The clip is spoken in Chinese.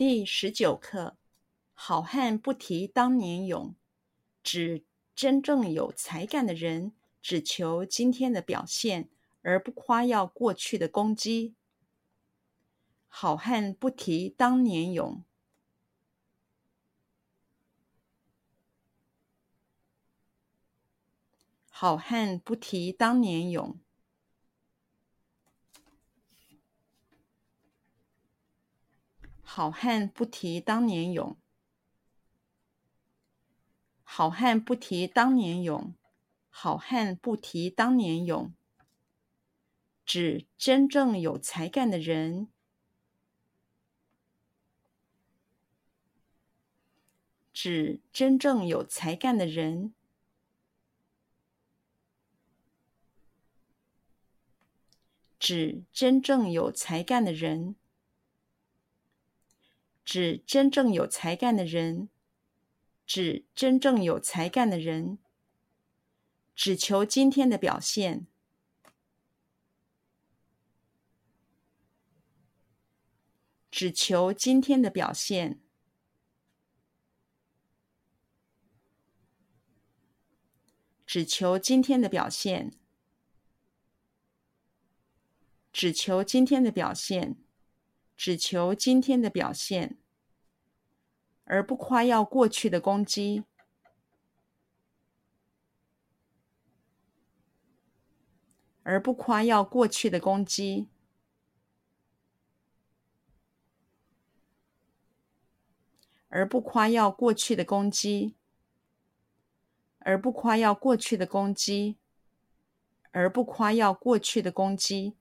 第十九课：好汉不提当年勇，指真正有才干的人只求今天的表现，而不夸耀过去的功绩。好汉不提当年勇。好汉不提当年勇。好汉不提当年勇。好汉不提当年勇。好汉不提当年勇。指真正有才干的人，指真正有才干的人。指真正有才干的人，指真正有才干的人，指真正有才干的人，只求今天的表现，只求今天的表现，只求今天的表现。只求今天的表现，只求今天的表现，而不夸耀过去的攻击，而不夸耀过去的攻击，而不夸耀过去的攻击，而不夸耀过去的攻击，而不夸耀过去的攻击。